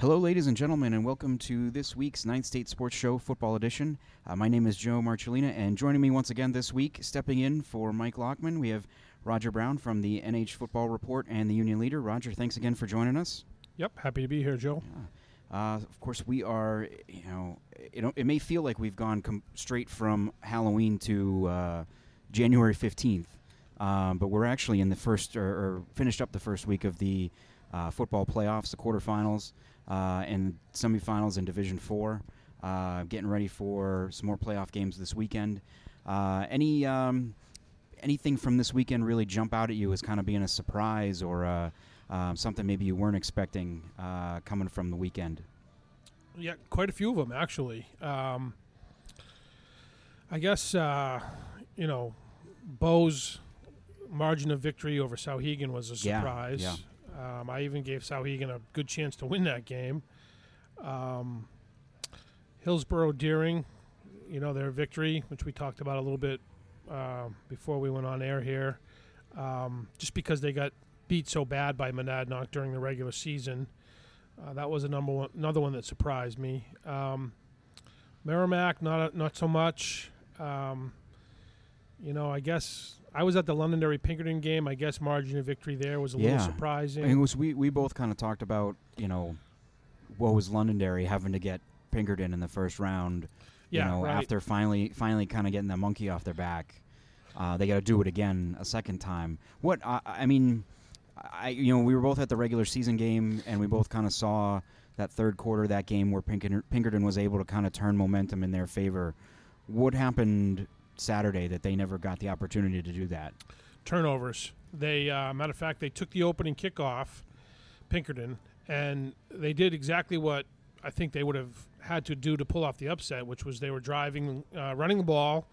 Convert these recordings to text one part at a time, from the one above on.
Hello, ladies and gentlemen, and welcome to this week's Ninth State Sports Show Football Edition. Uh, my name is Joe Marcellina, and joining me once again this week, stepping in for Mike Lockman, we have Roger Brown from the NH Football Report and the Union Leader. Roger, thanks again for joining us. Yep, happy to be here, Joe. Uh, of course, we are. You know, it, it may feel like we've gone com- straight from Halloween to uh, January fifteenth, um, but we're actually in the first or, or, finished up the first week of the uh, football playoffs, the quarterfinals, uh, and semifinals in Division Four. Uh, getting ready for some more playoff games this weekend. Uh, any um, anything from this weekend really jump out at you as kind of being a surprise or? um, something maybe you weren't expecting uh, coming from the weekend? Yeah, quite a few of them actually. Um, I guess uh, you know, Bow's margin of victory over Souhegan was a surprise. Yeah, yeah. Um, I even gave Souhegan a good chance to win that game. Um, Hillsboro Deering, you know, their victory, which we talked about a little bit uh, before we went on air here, um, just because they got beat so bad by Monadnock during the regular season. Uh, that was a number one, another one that surprised me. Um, Merrimack, not not so much. Um, you know, I guess I was at the Londonderry Pinkerton game. I guess margin of victory there was a yeah. little surprising. it was we we both kind of talked about you know what was Londonderry having to get Pinkerton in the first round. Yeah, you know, right. after finally finally kind of getting the monkey off their back, uh, they got to do it again a second time. What I, I mean I you know we were both at the regular season game and we both kind of saw that third quarter that game where Pinkerton, Pinkerton was able to kind of turn momentum in their favor. What happened Saturday that they never got the opportunity to do that? Turnovers. They uh, matter of fact they took the opening kickoff, Pinkerton, and they did exactly what I think they would have had to do to pull off the upset, which was they were driving, uh, running the ball,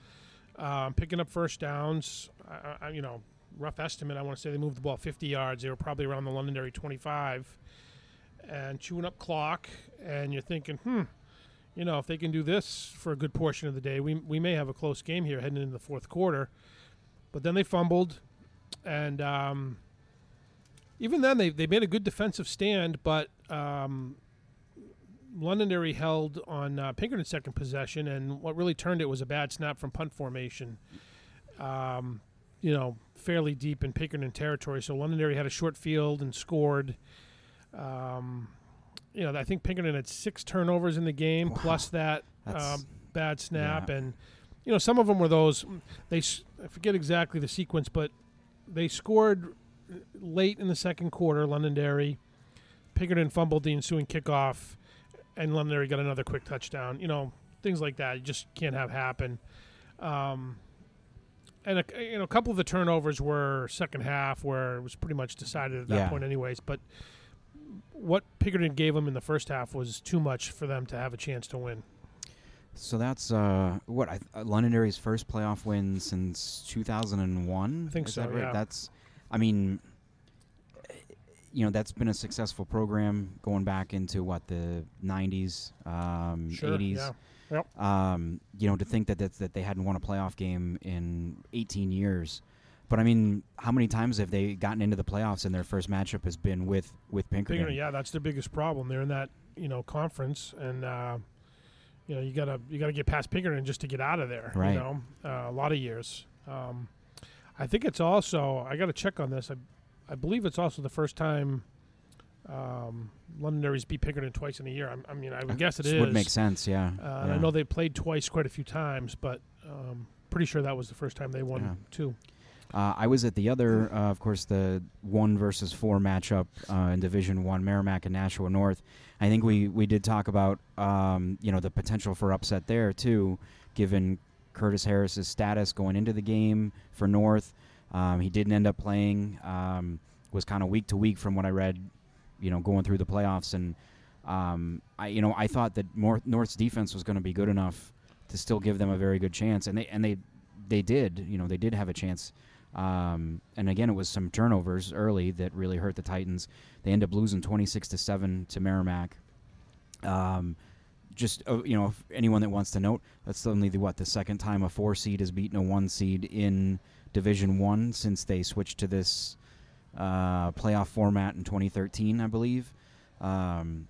um, picking up first downs. I, I, you know, rough estimate, I want to say they moved the ball 50 yards. They were probably around the Londonderry 25 and chewing up clock. And you're thinking, hmm, you know, if they can do this for a good portion of the day, we, we may have a close game here heading into the fourth quarter. But then they fumbled. And um, even then, they, they made a good defensive stand, but um, Londonderry held on uh, Pinkerton's second possession. And what really turned it was a bad snap from punt formation. Um, you know, fairly deep in Pinkerton territory. So Londonderry had a short field and scored. Um, you know, I think Pinkerton had six turnovers in the game, wow. plus that um, bad snap, yeah. and you know, some of them were those. They I forget exactly the sequence, but they scored late in the second quarter. Londonderry, Pinkerton fumbled the ensuing kickoff, and Londonderry got another quick touchdown. You know, things like that you just can't have happen. Um, and a, you know, a couple of the turnovers were second half, where it was pretty much decided at that yeah. point, anyways. But what Pinkerton gave them in the first half was too much for them to have a chance to win. So that's uh, what I, uh, Londonderry's first playoff win since 2001. I think Is so. That right? Yeah. That's, I mean, you know, that's been a successful program going back into what the 90s, um, sure, 80s. Yeah. Yep. Um, you know, to think that that they hadn't won a playoff game in 18 years. But I mean, how many times have they gotten into the playoffs and their first matchup has been with with Pinkerton? Pinkerton, yeah, that's their biggest problem. They're in that you know conference, and uh, you know you gotta you gotta get past Pinkerton just to get out of there. Right. You know, uh, a lot of years. Um, I think it's also I got to check on this. I I believe it's also the first time um, Londonderry's beat Pinkerton twice in a year. I, I mean, I would guess it This is. Would make sense, yeah. Uh, yeah. I know they played twice quite a few times, but um, pretty sure that was the first time they won Yeah. two. Uh, I was at the other, uh, of course, the one versus four matchup uh, in Division One, Merrimack and Nashua North. I think we, we did talk about um, you know the potential for upset there too, given Curtis Harris's status going into the game for North. Um, he didn't end up playing. Um, was kind of week to week from what I read, you know, going through the playoffs. And um, I you know I thought that North North's defense was going to be good enough to still give them a very good chance, and they and they they did. You know, they did have a chance. Um, and again, it was some turnovers early that really hurt the Titans. They end up losing 26 to seven to Merrimack. Um, just uh, you know, if anyone that wants to note, that's only the what the second time a four seed has beaten a one seed in Division One since they switched to this uh, playoff format in 2013, I believe. Um,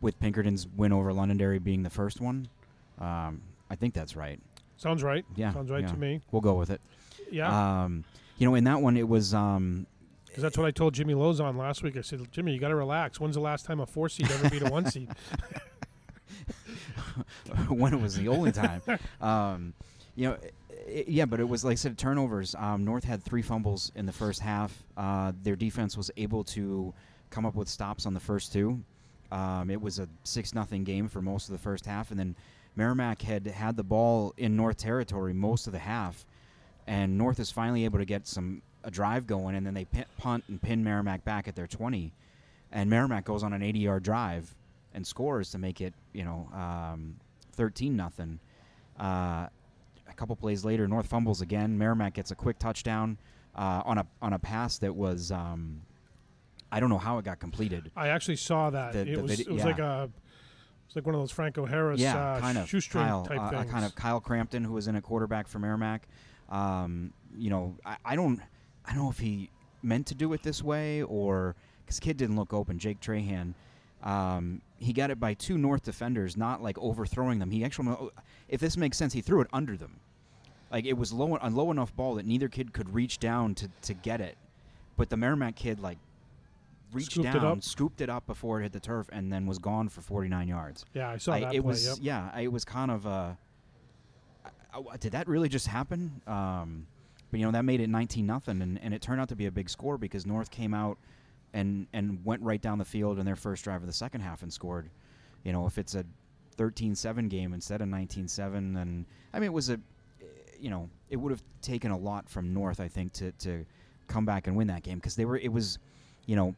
with Pinkerton's win over Londonderry being the first one. Um, I think that's right. Sounds right. Yeah, Sounds right yeah. to me. We'll go with it. Yeah. Um, you know, in that one, it was um, Because that's what I told Jimmy Lozon last week. I said, Jimmy, you got to relax. When's the last time a four seed ever beat a one seed? when it was the only time. Um, you know, i yeah, but it was like I said, turnovers. Um, North had three fumbles in the first half. Uh, their defense was able to come up with stops on the first two. Um, it was a six nothing game for most of the first half, and then Merrimack had had the ball in North territory most of the half, and North is finally able to get some a drive going, and then they pin, punt and pin Merrimack back at their twenty, and Merrimack goes on an eighty yard drive and scores to make it you know um, thirteen nothing. Uh, a couple plays later, North fumbles again. Merrimack gets a quick touchdown uh, on a on a pass that was um, I don't know how it got completed. I actually saw that. The- it the was vid- it was yeah. like a it's like one of those Franco Harris yeah, uh, kind of shoestring Kyle, type uh, uh, things. kind of Kyle Crampton, who was in a quarterback for Merrimack. Um, you know, I, I don't, I don't know if he meant to do it this way or because kid didn't look open. Jake Trahan, um, he got it by two North defenders, not like overthrowing them. He actually, if this makes sense, he threw it under them. Like it was low, a low enough ball that neither kid could reach down to, to get it, but the Merrimack kid like reached Scooped down, up. scooped it up before it hit the turf, and then was gone for 49 yards. yeah, I saw I- that it play. was yep. yeah, I- it was kind of uh, I- did that really just happen? Um, but you know that made it 19 nothing, and, and it turned out to be a big score because North came out and and went right down the field in their first drive of the second half and scored. You know, if it's a 13-7 game instead of 19-7, then I mean it was a you know it would have taken a lot from North I think to to come back and win that game because they were it was you know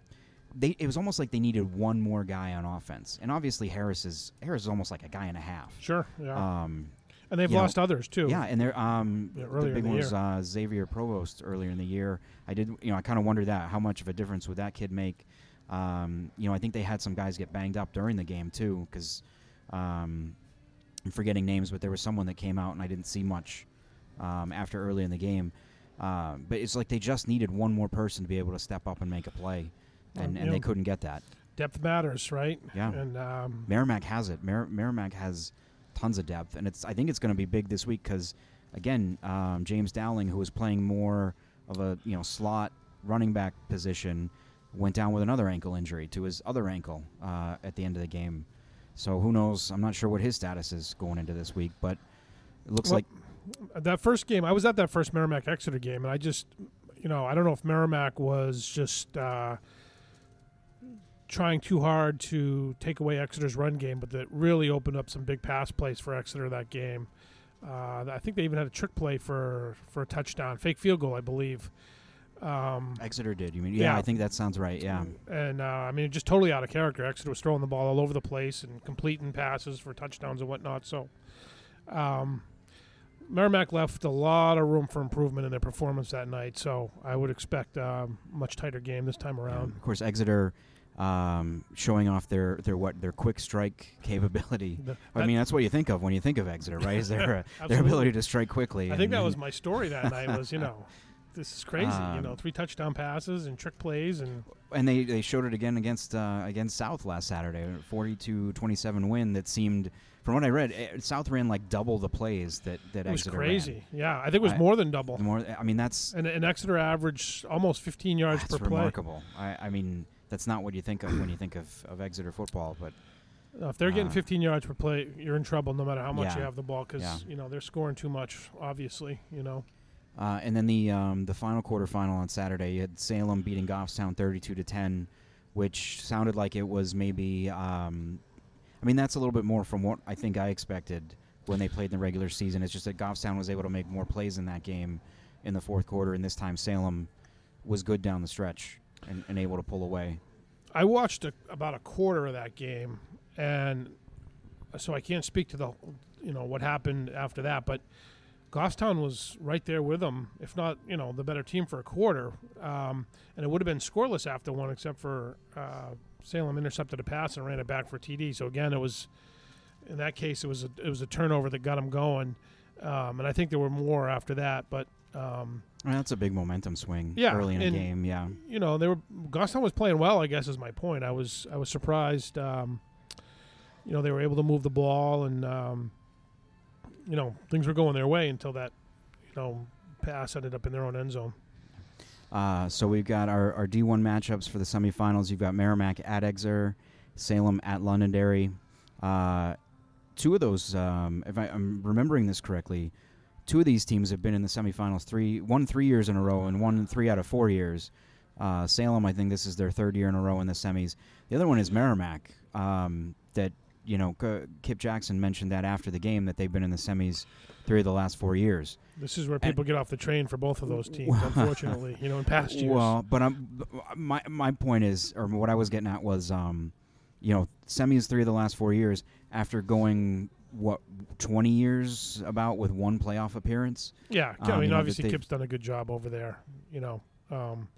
they it was almost like they needed one more guy on offense and obviously Harris is Harris is almost like a guy and a half Sure. Yeah. um and they've you know, lost others too. yeah and they're um Yeah, the big one was uh, Xavier Provost earlier in the year I did you know I kind of wondered that how much of a difference would that kid make um you know I think they had some guys get banged up during the game too because um I'm forgetting names but there was someone that came out and I didn't see much um, after early in the game um, but it's like they just needed one more person to be able to step up and make a play and, and they couldn't get that Depth matters, right? Yeah. And um, Merrimack has it. Mer- Merrimack has tons of depth, and it's. I think it's going to be big this week because, again, um, James Dowling, who was playing more of a you know slot running back position, went down with another ankle injury to his other ankle uh, at the end of the game. So who knows? I'm not sure what his status is going into this week, but it looks Well, like that first game, I was at that first Merrimack Exeter game, and I just, you know, I don't know if Merrimack was just uh, trying too hard to take away Exeter's run game, but that really opened up some big pass plays for Exeter that game. Uh, I think they even had a trick play for for a touchdown, fake field goal, I believe. Um, Exeter did. You mean? Yeah, Yeah. I think that sounds right. Yeah. and uh, I mean, just totally out of character. Exeter was throwing the ball all over the place and completing passes for touchdowns and whatnot. So, um, Merrimack left a lot of room for improvement in their performance that night. So, I would expect um, much tighter game this time around. Of course, Exeter um, showing off their their what their quick strike capability. The- I mean, that's what you think of when you think of Exeter, right? Is their uh, their ability to strike quickly? I think that was my story that night. Was you know, this is crazy. you know, Um, three touchdown passes and trick plays and and they, they showed it again against uh, against South last Saturday, a 42-27 win that seemed, from what I read, eh, South ran like double the plays that that it was Exeter crazy. Yeah, I think it was I- more than double. More, I mean, that's And, and Exeter averaged almost 15 yards per play. remarkable. I, I mean, that's not what you think of when you think of, of Exeter football, but Uh, if they're getting Uh, 15 yards per play, you're in trouble no matter how much Yeah. you have the ball because Yeah. you know they're scoring too much. Obviously, you know. Uh, and then the um, the final quarterfinal on Saturday, you had Salem beating Goffstown thirty-two to ten, which sounded like it was maybe. Um, I mean, that's a little bit more from what I think I expected when they played in the regular season. It's just that Goffstown was able to make more plays in that game in the fourth quarter, and this time Salem was good down the stretch and, and able to pull away. I watched a, about a quarter of that game, and so I can't speak to the, you know, what happened after that. But Goffstown was right there with them, if not, you know, the better team for a quarter. Um, and it would have been scoreless after one, except for uh, Salem intercepted a pass and ran it back for TD. So again, it was, in that case, it was a, it was a turnover that got them going. Um, and I think there were more after that, but. Um, Mean, that's a big momentum swing Yeah, early in a game. Yeah, you know, they were Goffstown was playing well. I guess is my point. I was I was surprised. Um, you know they were able to move the ball and um, you know things were going their way until that you know pass ended up in their own end zone. Uh, so we've got our, our D1 matchups for the semifinals. You've got Merrimack at Exeter, Salem at Londonderry. Uh, two of those, um, if I, am remembering this correctly, two of these teams have been in the semifinals three, one three years in a row, and one three out of four years. Uh, Salem, I think this is their third year in a row in the semis. The other one is Merrimack. Um, that you know, Kip Jackson mentioned that after the game that they've been in the semis three of the last four years. This is where people and get off the train for both of those teams, unfortunately. You know, in past years. Well, but I'm, my my point is, or what I was getting at was, um, you know, semis three of the last four years after going what 20 years about with one playoff appearance. Yeah, um, I mean, obviously Kip's done a good job over there. You know, um,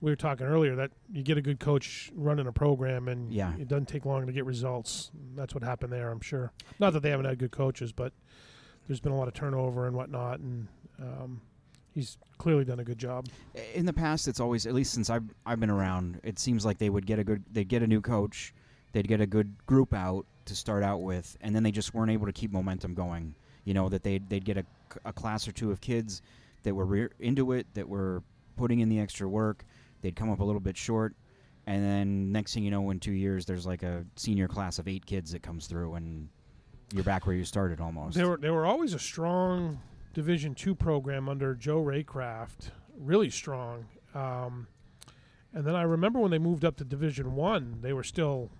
we were talking earlier that you get a good coach running a program, and yeah. it doesn't take long to get results. That's what happened there, I'm sure. Not that they haven't had good coaches, but there's been a lot of turnover and whatnot, and um, he's clearly done a good job. In the past, it's always, at least since I've I've been around, it seems like they would get a good, they'd get a new coach, they'd get a good group out to start out with, and then they just weren't able to keep momentum going. You know that they'd they'd get a, a class or two of kids that were re- into it, that were putting in the extra work they'd come up a little bit short, and then next thing you know, in two years, there's like a senior class of eight kids that comes through, and you're back where you started almost. They were they were always a strong Division two program under Joe Raycraft, really strong. Um, and then I remember when they moved up to Division one, they were still,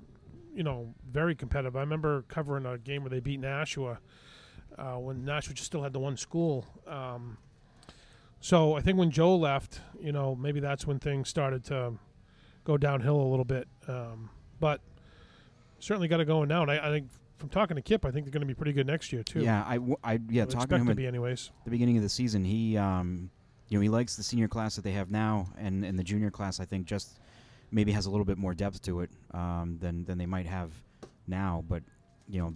you know, very competitive. I remember covering a game where they beat Nashua uh, when Nashua just still had the one school. Um, so I think when Joe left, you know, maybe that's when things started to go downhill a little bit. Um, but certainly got to go now. And I, I, think from talking to Kip, I think they're going to be pretty good next year too. Yeah, I, w- I yeah, talking to him to be anyways. The beginning of the season, he um, you know, he likes the senior class that they have now, and and the junior class, I think, just maybe has a little bit more depth to it um, than than they might have now. But you know,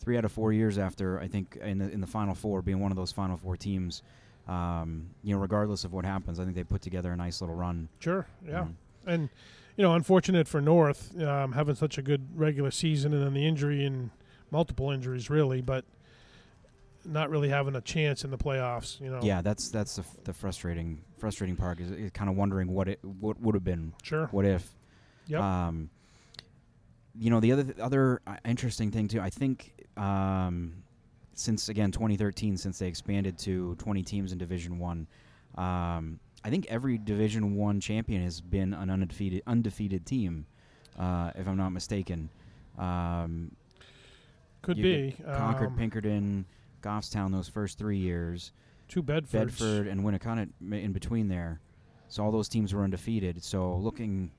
three out of four years after, I think in the in the final four, being one of those final four teams um, you know, regardless of what happens, I think they put together a nice little run. Sure, yeah, um, and you know, unfortunate for North um, having such a good regular season, and then the injury and multiple injuries, really, but not really having a chance in the playoffs. You know. Yeah, that's that's the, f- the frustrating frustrating part is, is kind of wondering what it what would have been. Sure. What if? Yep. Um, you know, the other th- other uh, interesting thing too. I think um, since again 2013, since they expanded to 20 teams in Division One. Um, I think every Division One champion has been an undefeated undefeated team, uh, if I'm not mistaken. Um, Could be Concord, um, Pinkerton, Goffstown. Those first three years. Two Bedfords. Bedford and Winnacunnet in between there. So all those teams were undefeated. So looking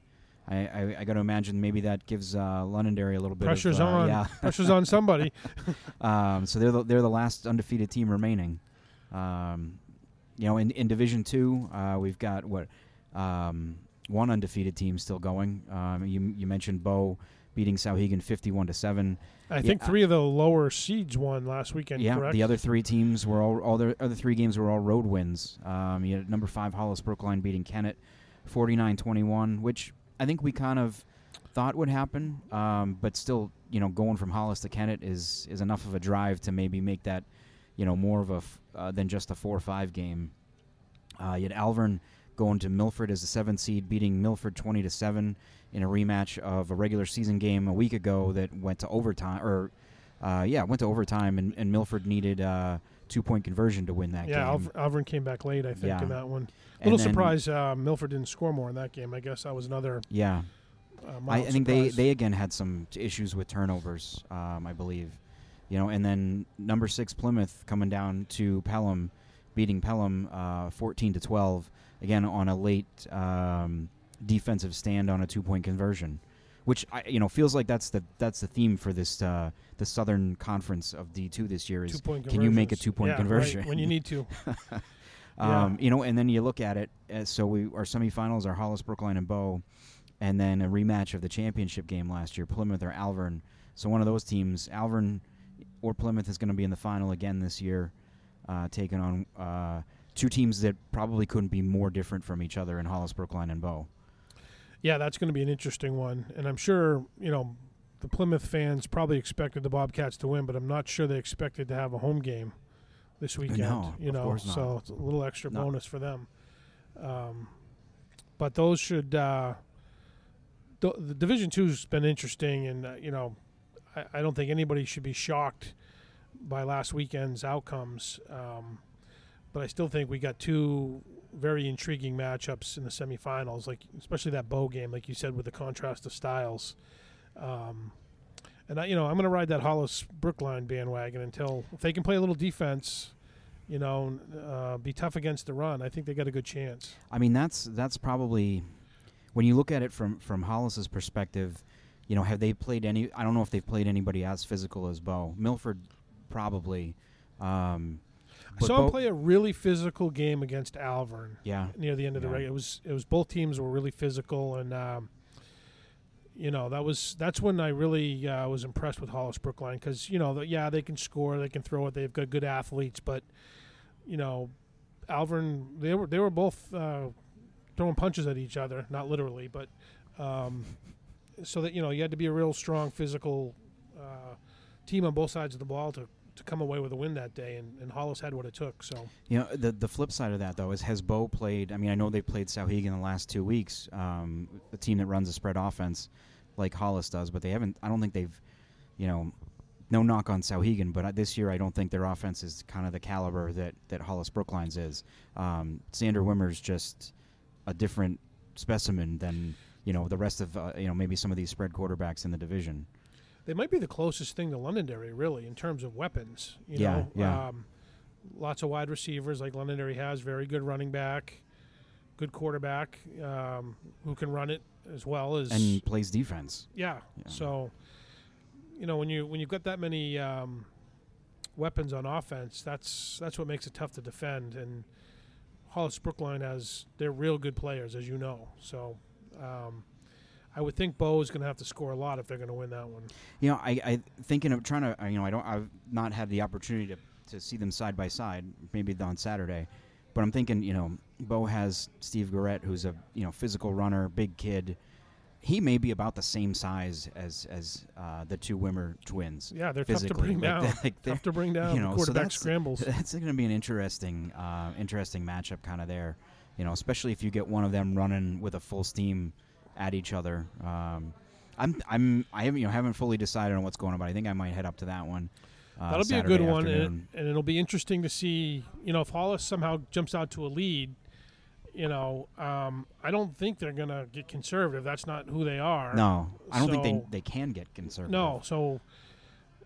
I, I, I got to imagine maybe that gives uh, Londonderry a little bit pressure's of, uh, on. Yeah, pressure's on somebody. um, so they're the, they're the last undefeated team remaining. Um, you know, in in Division Two, uh, we've got what um, one undefeated team still going. Um, you you mentioned Bow beating Souhegan fifty-one to seven. I yeah, think three of the lower seeds won last weekend. Yeah, correct? the other three teams were all all the other three games were all road wins. Um, you had number five Hollis Brookline beating Kennett 49-21, which I think we kind of thought would happen, um, but still, you know, going from Hollis to Kennett is is enough of a drive to maybe make that, you know, more of a f- uh, than just a four or five game. Uh, you had Alvirne going to Milford as a seven seed, beating Milford twenty to seven in a rematch of a regular season game a week ago that went to overtime, or uh, yeah, went to overtime, and, and Milford needed uh, two point conversion to win that yeah, game. Yeah, Alvirne came back late, I think, yeah. in that one. A little surprised uh, Milford didn't score more in that game. I guess that was another. Yeah. Uh, I, I, think they, they again had some issues with turnovers, um, I believe. You know, and then number six Plymouth coming down to Pelham, beating Pelham uh, 14 to 12, again on a late um, defensive stand on a two point conversion which I, you know feels like that's the that's the theme for this uh, the Southern Conference of D two this year is can you make a two point yeah, conversion right, when you need to? um, yeah. You know, and then you look at it. Uh, so we our semifinals are Hollis, Brookline, and Bow, and then a rematch of the championship game last year, Plymouth or Alvirne. So one of those teams, Alvirne or Plymouth, is going to be in the final again this year, uh, taking on uh, two teams that probably couldn't be more different from each other in Hollis, Brookline, and Bow yeah, that's going to be an interesting one, and I'm sure you know the Plymouth fans probably expected the Bobcats to win, but I'm not sure they expected to have a home game this weekend. No, you of know, course not. so it's a little extra No. bonus for them. Um, but those should. Uh, the, the Division Two's been interesting, and uh, you know, I, I don't think anybody should be shocked by last weekend's outcomes. Um, but I still think we got two very intriguing matchups in the semifinals, like especially that bow game, like you said, with the contrast of styles. Um, and I, you know, I'm going to ride that Hollis Brookline bandwagon until if they can play a little defense, you know, uh, be tough against the run. I think they got a good chance. I mean, that's that's probably when you look at it from from Hollis's perspective. You know, have they played any? I don't know if they've played anybody as physical as Bow. Milford, probably. Um, I saw him play a really physical game against Alvirne yeah, near the end of the Yeah. regular. It was it was both teams were really physical, and um, you know that was that's when I really uh, was impressed with Hollis Brookline because you know the, yeah they can score, they can throw it, they've got good athletes, but you know Alvirne they were they were both uh, throwing punches at each other, not literally, but um, so that you know you had to be a real strong physical uh, team on both sides of the ball to. To come away with a win that day, and, and Hollis had what it took. So You know, the the flip side of that though is has Bow played? I mean, I know they played Souhegan the last two weeks, um, a team that runs a spread offense like Hollis does, but they haven't. I don't think they've, you know, no knock on Souhegan, but this year I don't think their offense is kind of the caliber that that Hollis Brookline's is. Um, Sander Wimmer's just a different specimen than you know the rest of uh, you know maybe some of these spread quarterbacks in the division. They might be the closest thing to Londonderry, really, in terms of weapons. You Yeah, know, yeah. Um, lots of wide receivers like Londonderry has. Very good running back, good quarterback um, who can run it as well as And plays defense. yeah. Yeah. So, you know, when you when you've got that many um, weapons on offense, that's that's what makes it tough to defend. And Hollis Brookline has they're real good players, as you know. So. Um, I would think Bow is going to have to score a lot if they're going to win that one. You know, I, I thinking of trying to. uh, You know, I don't. I've not had the opportunity to, to see them side by side. Maybe on Saturday, but I'm thinking. You know, Bow has Steve Garrett, who's a you know physical runner, big kid. He may be about the same size as as uh, the two Wimmer twins. Yeah, they're tough to physically. bring Like, down. like, tough to bring down. you know, so quarterback that's- scrambles. That's going to be an interesting, uh, interesting matchup kind of there. You know, especially if you get one of them running with a full steam at each other. Um, I'm, I'm, I haven't, you know, haven't fully decided on what's going on, but I think I might head up to that one. Uh, That'll Saturday be a good one, and, afternoon. and it'll be interesting to see. You know, if Hollis somehow jumps out to a lead, you know, um, I don't think they're going to get conservative. That's not who they are. No, I don't think they they can get conservative. No, so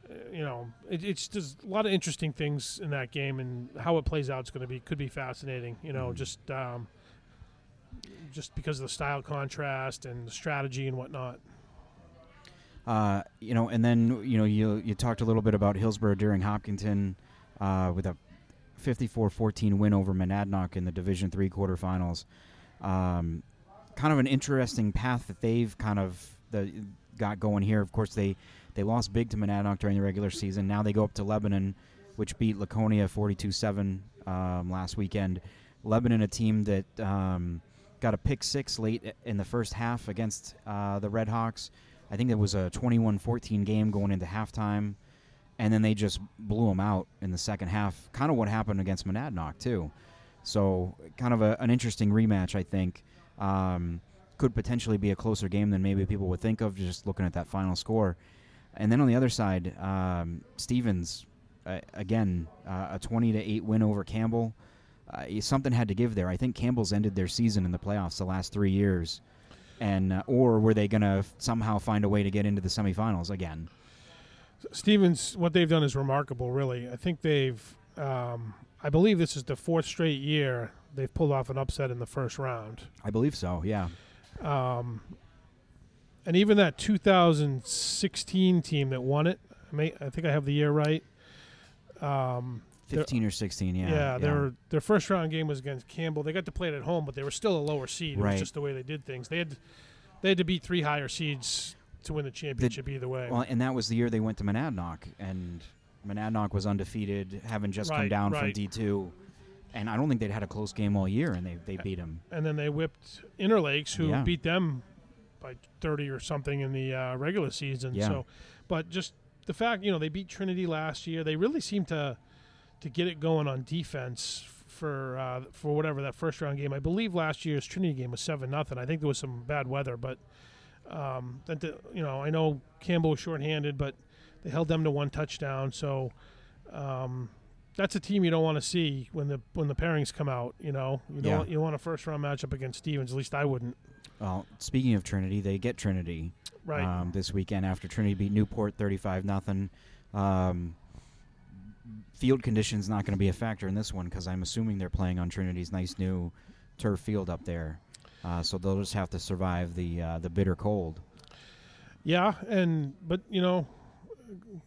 uh, you know, it, it's just a lot of interesting things in that game, and how it plays out is going to be could be fascinating. You know, Mhm. just um, just because of the style contrast and the strategy and whatnot. Uh, you know, and then you know you you talked a little bit about Hillsboro Deering Hopkinton uh, with a 54-14 win over Monadnock in the Division Three quarterfinals. Um, kind of an interesting path that they've kind of the, got going here. Of course, they they lost big to Monadnock during the regular season. Now they go up to Lebanon, which beat Laconia 42-7 um, last weekend. Lebanon, a team that um, got a pick six late in the first half against uh, the Red Hawks. I think it was a 21-14 game going into halftime, and then they just blew them out in the second half. Kind of what happened against Monadnock too. So kind of a, an interesting rematch, I think. Um, could potentially be a closer game than maybe people would think of just looking at that final score. And then on the other side, um, Stevens, uh, again, uh, a 20 to 8 win over Campbell. Uh, something had to give there. I think Campbell's ended their season in the playoffs the last three years, and uh, or were they going to f- somehow find a way to get into the semifinals again? Stevens, what they've done is remarkable, really. I think they've, um, I believe this is the fourth straight year they've pulled off an upset in the first round. I believe so. Yeah, Um, and even that 2016 team that won it, I, may, I think I have the year right. Um, 15 or 16. Yeah, yeah, their their first round game was against Campbell. They got to play it at home, but they were still a lower seed. It Right. was just the way they did things. They had they had to beat three higher seeds to win the championship either way. Well, and that was the year they went to Monadnock, and Monadnock was undefeated, having just come Right, down from. D two, and I don't think they'd had a close game all year, and they they beat them. and then they whipped Interlakes, who Yeah. beat them by 30 or something in the uh, regular season. Yeah. So, but just the fact, you know, they beat Trinity last year. They really seem to to get it going on defense for uh, for whatever that first round game. I believe last year's Trinity game was seven nothing. I think there was some bad weather, but um, that the, you know, I know Campbell was shorthanded, but they held them to one touchdown. So. Um, that's a team you don't want to see when the when the pairings come out. You know, you don't Yeah. want, you want a first round matchup against Stevens. At least I wouldn't. Well, speaking of Trinity, they get Trinity Right. um, this weekend after Trinity beat Newport 35 nothing. Um, field conditions not going to be a factor in this one because I'm assuming they're playing on Trinity's nice new turf field up there. Uh, so they'll just have to survive the uh, the bitter cold. yeah, and but you know,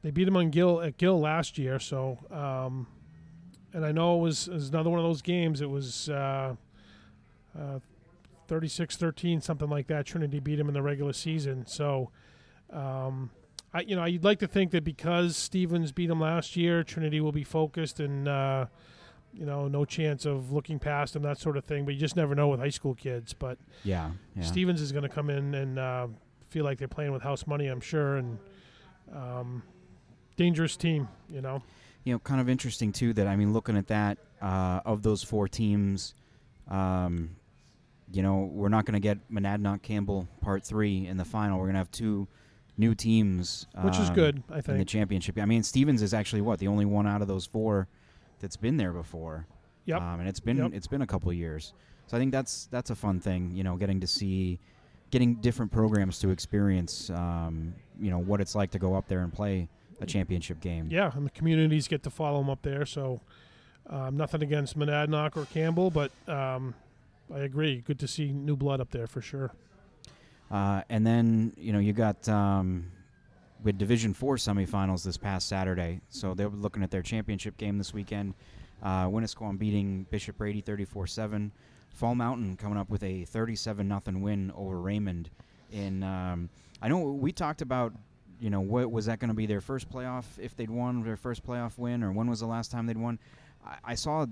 they beat them on Gill at Gill last year. So, um, and I know it was, it was another one of those games. It was. Uh, uh, 36-13 something like that trinity beat them in the regular season so um, I, you know you'd like to think that because stevens beat them last year trinity will be focused and uh, you know no chance of looking past them that sort of thing but you just never know with high school kids but Yeah, yeah. stevens is going to come in and uh, feel like they're playing with house money i'm sure and um, dangerous team you know you know, kind of interesting too. That I mean, looking at that uh, of those four teams, um, you know, we're not going to get Monadnock Campbell Part Three in the final. We're going to have two new teams, which is um, good i think in the championship. I mean, Stevens is actually what the only one out of those four that's been there before. Yep. Um, and it's been Yep. it's been a couple of years. So I think that's that's a fun thing. You know, getting to see, getting different programs to experience. Um, you know what it's like to go up there and play a championship game. Yeah, and the communities get to follow them up there. So um, nothing against Monadnock or Campbell, but um, I agree. Good to see new blood up there for sure. Uh, and then you know you got um, with Division Four semifinals this past Saturday, so they were looking at their championship game this weekend. Uh, Winnisquam beating Bishop Brady 34-7. Fall Mountain coming up with a 37 nothing win over Raymond. In um, I know we talked about you know what was that going to be their first playoff if they'd won their first playoff win or when was the last time they'd won. I, I saw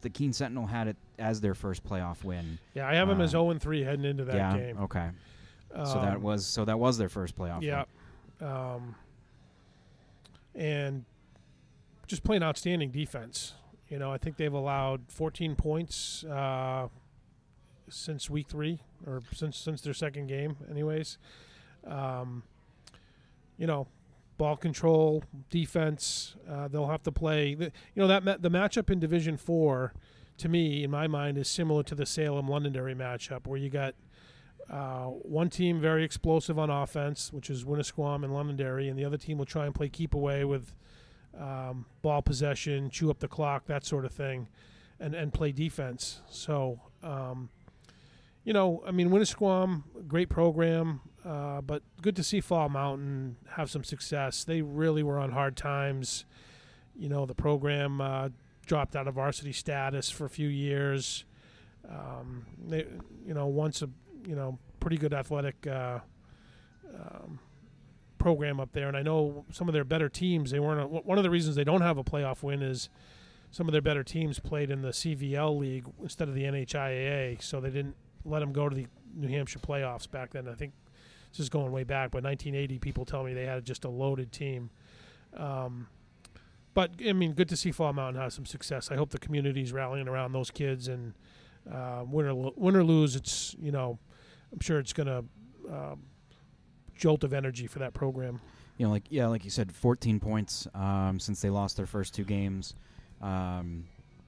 the Keene Sentinel had it as their first playoff win. Yeah, I have them as Uh, 0 and 3 heading into that yeah. game. Okay. So that Um, was so that was their first playoff. Yeah. Um, and just playing outstanding defense. You know, I think they've allowed 14 points uh, since week three, or since since their second game, anyways. Um, you know, ball control, defense. Uh, they'll have to play. The, you know that ma- the matchup in Division Four, to me, in my mind, is similar to the Salem Londonderry matchup, where you got uh, one team very explosive on offense, which is Winnisquam and Londonderry, and the other team will try and play keep away with um, ball possession, chew up the clock, that sort of thing, and and play defense. So, um, you know, I mean, Winnisquam, great program, uh, but good to see Fall Mountain have some success. They really were on hard times. You know, the program uh, dropped out of varsity status for a few years. Um, they, you know, once a you know pretty good athletic uh, um, program up there, and I know some of their better teams. They weren't. A, one of the reasons they don't have a playoff win is some of their better teams played in the CVL league instead of the NHIAA, so they didn't let them go to the New Hampshire playoffs back then. I think this is going way back, but 1980 people tell me they had just a loaded team. Um, but I mean, good to see Fall Mountain have some success. I hope the community's rallying around those kids, and uh, win or lo- win or lose, it's you know, I'm sure it's going to um, jolt of energy for that program. You know, like yeah, like you said, 14 points um, since they lost their first two games, um,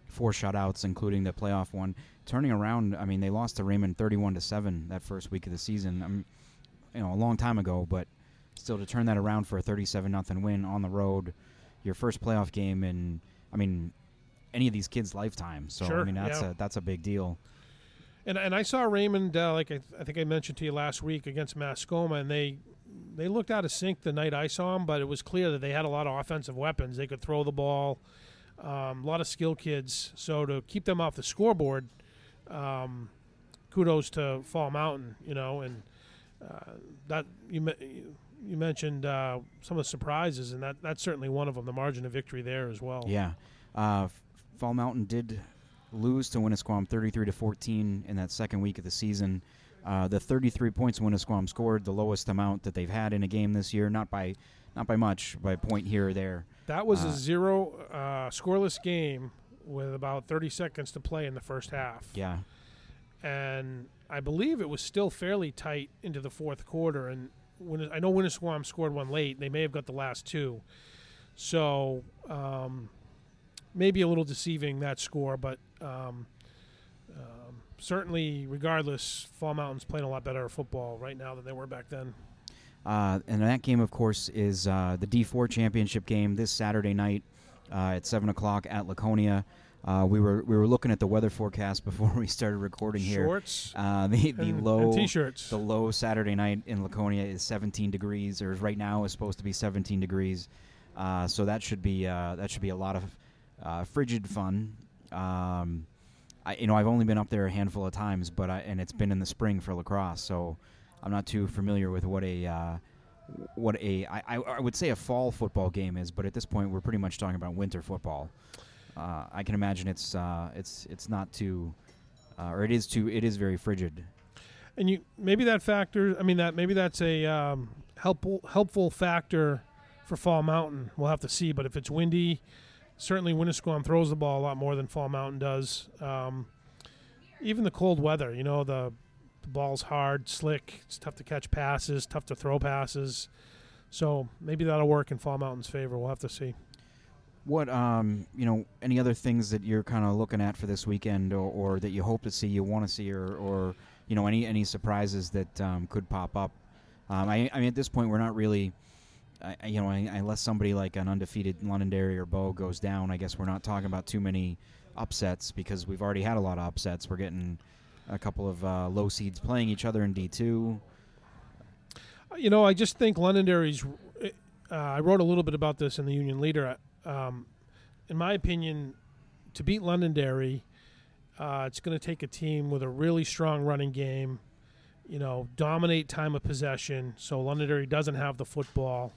four shutouts, including the playoff one. Turning around, I mean, they lost to Raymond 31 to seven that first week of the season. Um, you know, a long time ago, but still to turn that around for a 37 nothing win on the road, your first playoff game in, I mean, any of these kids' lifetime. So I mean, that's yeah. a that's a big deal. And and I saw Raymond, uh, like I, I think I mentioned to you last week against Mascoma, and they they looked out of sync the night I saw them, but it was clear that they had a lot of offensive weapons. They could throw the ball, um, a lot of skill kids. So to keep them off the scoreboard, um, kudos to Fall Mountain, you know, and uh, that you you mentioned uh, some of the surprises, and that that's certainly one of them. The margin of victory there as well. Yeah. Uh, Fall Mountain did lose to Winnisquam 33 to 14 in that second week of the season. Uh, the 33 points Winnisquam scored, the lowest amount that they've had in a game this year, not by not by much, by a point here or there. That was Uh, a zero uh, scoreless game with about 30 seconds to play in the first half. Yeah, and I believe it was still fairly tight into the fourth quarter. And when I know Winnisquam scored one late, they may have got the last two, so um, maybe a little deceiving that score. But um, um, certainly, regardless, Fall Mountain's playing a lot better football right now than they were back then. uh, and that game, of course, is uh, the D4 championship game this Saturday night uh, at seven o'clock at Laconia. Uh, we were we were looking at the weather forecast before we started recording here. Shorts Uh, the the and, low and t-shirts. The low Saturday night in Laconia is 17 degrees, or right now is supposed to be 17 degrees. Uh, so that should be uh, that should be a lot of uh, frigid fun. Um, I, you know, I've only been up there a handful of times, but I, and it's been in the spring for lacrosse, so I'm not too familiar with what a uh, what a I, I would say a fall football game is, but at this point we're pretty much talking about winter football. Uh, I can imagine it's uh, it's it's not too, uh, or it is too it is very frigid. and you maybe that factor. I mean that maybe that's a um, helpful helpful factor for Fall Mountain. We'll have to see. But if it's windy, certainly Winnisquam throws the ball a lot more than Fall Mountain does. Um, even the cold weather, you know, the, the ball's hard, slick. It's tough to catch passes, tough to throw passes. So maybe that'll work in Fall Mountain's favor. We'll have to see. What um you know any other things that you're kind of looking at for this weekend, or, or that you hope to see, you want to see, or, or you know any any surprises that um, could pop up? Um, I I mean at this point we're not really, I, you know I, unless somebody like an undefeated Londonderry or Bow goes down, I guess we're not talking about too many upsets because we've already had a lot of upsets. We're getting a couple of uh, low seeds playing each other in D two. You know, I just think Londonderry's. Uh, I wrote a little bit about this in the Union Leader. Um, in my opinion, to beat Londonderry, uh, it's going to take a team with a really strong running game. You know, dominate time of possession, so Londonderry doesn't have the football,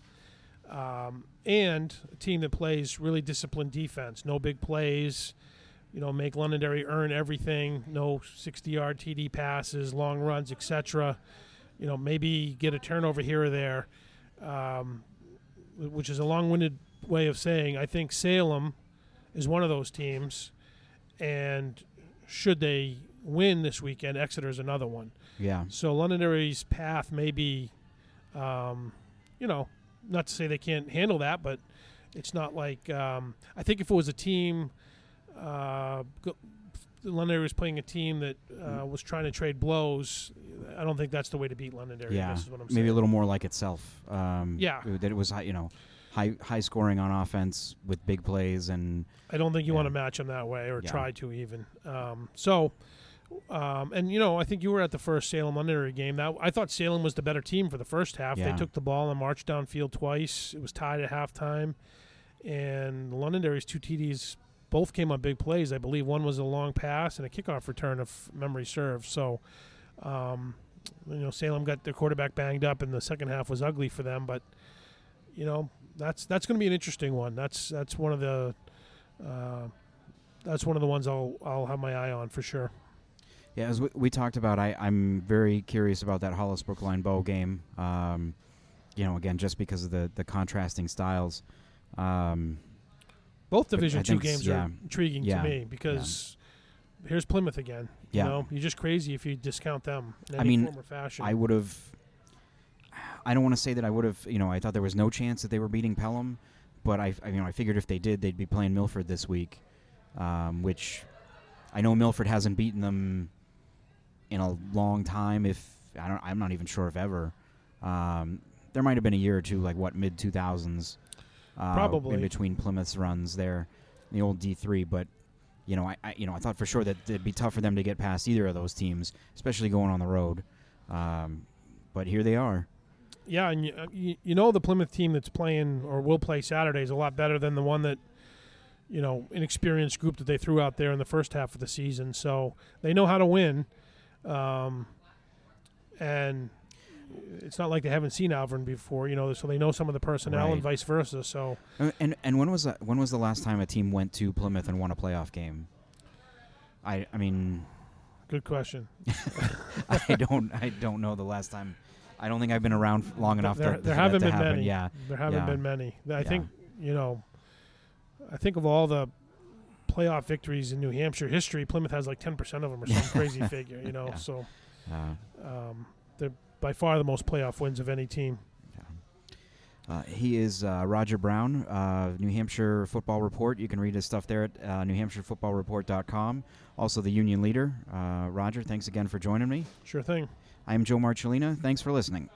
um, and a team that plays really disciplined defense. No big plays. You know, make Londonderry earn everything. No 60-yard TD passes, long runs, etc you know, maybe get a turnover here or there, um, which is a long-winded way of saying I think Salem is one of those teams, and should they win this weekend, Exeter is another one. Yeah, So Londonderry's path may be, um, you know, not to say they can't handle that, but it's not like um, I think if it was a team, uh, Londonderry was playing a team that uh, was trying to trade blows. I don't think that's the way to beat Londonderry. Yeah, guess is what I'm maybe a little more like itself. Um, Yeah. that it was high, you know high high scoring on offense with big plays and I don't think you Yeah. want to match them that way or Yeah. try to even. Um, so, um, and you know, I think you were at the first Salem Londonderry game. That I thought Salem was the better team for the first half. They took the ball and marched downfield twice. It was tied at halftime, and Londonderry's two TDs both came on big plays. I believe one was a long pass and a kickoff return, if memory serves. So, um, you know, Salem got their quarterback banged up, and the second half was ugly for them. But you know, that's that's going to be an interesting one. That's that's one of the uh, that's one of the ones I'll I'll have my eye on for sure. Yeah, as we, we talked about, I, I'm very curious about that Hollis Brookline Bow game. Um, you know, again, just because of the, the contrasting styles. Um, Both Division two games yeah. are intriguing Yeah. to me because here's Plymouth again. Yeah. You know, you're just crazy if you discount them in I mean, form or fashion. I would have. I don't want to say that I would have. You know, I thought there was no chance that they were beating Pelham, but I, I you know, I figured if they did, they'd be playing Milford this week, um, which I know Milford hasn't beaten them in a long time. If I don't, I'm not even sure if ever. Um, there might have been a year or two, like what mid 2000s, uh, Probably. in between Plymouth's runs there, the old D3. But you know, I, I you know I thought for sure that it'd be tough for them to get past either of those teams, especially going on the road. Um, but here they are. yeah, and you, uh, you, you know the Plymouth team that's playing or will play Saturday is a lot better than the one that you know inexperienced group that they threw out there in the first half of the season. So they know how to win, um, and it's not like they haven't seen Alvirne before. You know, so they know some of the personnel Right. and vice versa. So Uh, And and when was that, when was the last time a team went to Plymouth and won a playoff game? I I mean, Good question. I don't. I don't know the last time. I don't think I've been around long enough. there to, there haven't been happen. many. Yeah. There haven't Yeah. been many. I Yeah. think you know. I think of all the playoff victories in New Hampshire history, Plymouth has like ten percent of them or some crazy figure. You know, Yeah. so Uh, um, they're by far the most playoff wins of any team. Uh, he is uh, Roger Brown, uh, New Hampshire Football Report. You can read his stuff there at uh, NewHampshireFootballReport.com. Also, the Union Leader. Uh, Roger, thanks again for joining me. Sure thing. I'm Joe Marcellina. Thanks for listening.